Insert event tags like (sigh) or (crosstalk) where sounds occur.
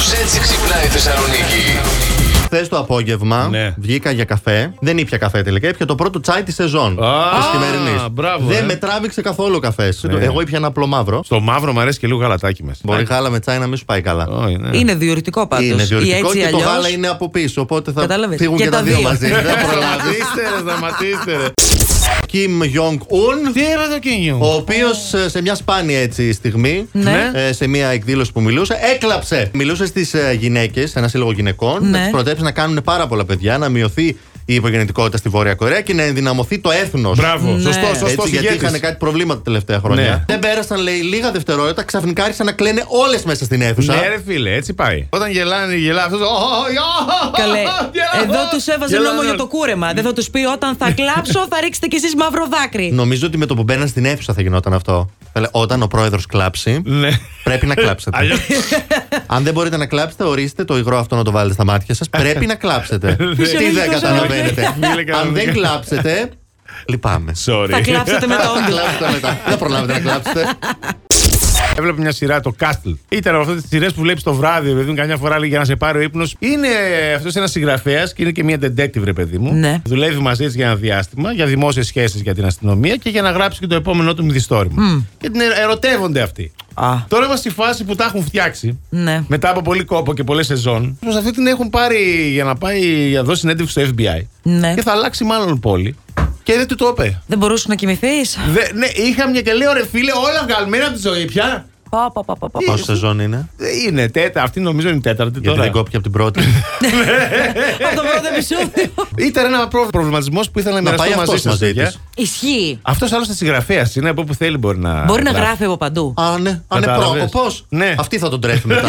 Κάπως έτσι ξυπνάει η Θεσσαλονίκη. Χθες το απόγευμα Ναι. βγήκα για καφέ. Δεν ήπια καφέ τελικά. Ήπια το πρώτο τσάι της σεζόν. Α, Της σημερινής. μπράβο, Δεν ε. με τράβηξε καθόλου ο καφές. Ναι. Εγώ ήπια ένα απλό μαύρο. Στο μαύρο μου αρέσει και λίγο γαλατάκι μέσα. Μπορεί γάλα με τσάι να μην σου πάει καλά. Όχι, ναι. Είναι διορυτικό πάντως. Είναι διορτικό Ή έτσι και το αλλιώς. γάλα είναι από πίσω. Οπότε θα Κατάλαβες. φύγουν Και και, τα τα δύο δύο. μαζί. Δεν θα προλάβει. Σταματήστε ρε, σταματήστε ρε. Kim Jong-un. Τι έπαθε ο Κίνιο. Ο οποίος σε μια σπάνια έτσι στιγμή, Ναι. ε, σε μια εκδήλωση που μιλούσε, έκλαψε. Μιλούσε στις γυναίκες, ένα σύλλογο γυναικών, Ναι. να τι προτρέψει να κάνουν πάρα πολλά παιδιά, να μειωθεί η υπογεννητικότητα στη Βόρεια Κορέα και να ενδυναμωθεί το έθνος. Μπράβο, Ναι. σωστό, σωστό. Έτσι, γιατί είχαν κάτι προβλήματα τα τελευταία χρόνια. Ναι. Δεν πέρασαν, λέει, λίγα δευτερόλεπτα, ξαφνικά άρχισαν να κλαίνε όλες μέσα στην αίθουσα. Ναι, ρε φίλε, έτσι πάει. Όταν γελάνε, γελά αυτός. Καλέ. Εδώ τους έβαζε Γελάνε νόμο όλοι. για το κούρεμα. Δεν θα τους πει όταν θα κλάψω θα ρίξετε κι εσείς μαύρο δάκρυ. Νομίζω ότι με το που μπαίναν στην αίθουσα θα γινόταν αυτό. Λέει, Όταν ο πρόεδρος κλάψει, Ναι. πρέπει να κλάψετε. Αλλιώς- Αν δεν μπορείτε να κλάψετε, ορίστε το υγρό αυτό να το βάλετε στα μάτια σας. (laughs) Πρέπει να κλάψετε. Τι δεν Φυσιολογικός καταλαβαίνετε. Φίλε, καλά, Αν δεν δεν- κλάψετε, λυπάμαι. Sorry. Θα κλάψετε με τα Θα όντα. κλάψετε μετά. Δεν προλάβετε να κλάψετε. Έβλεπε μια σειρά, το Castle. Ήταν από αυτές τις σειρές που βλέπεις το βράδυ, παιδί μου, καμιά φορά λέει για να σε πάρει ο ύπνος. Είναι αυτός ένας συγγραφέας και είναι και μια detective, ρε παιδί μου. Ναι. Δουλεύει μαζί της για ένα διάστημα, για δημόσιες σχέσεις για την αστυνομία και για να γράψει και το επόμενό του μυθιστόρημα. Και την ε- ερωτεύονται αυτοί. Α, Τώρα είμαστε στη φάση που τα έχουν φτιάξει. ναι. Μετά από πολύ κόπο και πολλές σεζόν. Προς αυτή την έχουν πάρει για να πάει για να δώσει συνέντευξη στο FBI. Ναι. Και θα αλλάξει μάλλον πόλη. Και δεν του το είπε. Δεν μπορούσες να κοιμηθείς; Δε, ναι, είχα μια και λέω ρε φίλε, όλα βγαλμένα από τη ζωή πια. Πα, πα, πα, πα, πα. Πόση σεζόν είναι; Ε, Είναι τέταρτη, αυτή νομίζω είναι η τέταρτη Γιατί τώρα. δεν κόπηκε από την πρώτη. (laughs) Από το πρώτο επεισόδιο. Ήταν ένα προβληματισμός που ήθελα να Να πάει μοιραστώ μαζί αυτός σας. μαζί της. Ισχύει. Αυτός άλλωστε συγγραφέα είναι από όπου θέλει μπορεί να. Μπορεί να γράφει από παντού. Α, ναι. Αν είναι Κατάλαβες. πρόκοπο. Ναι. Αυτή θα τον τρέφει μετά. (laughs)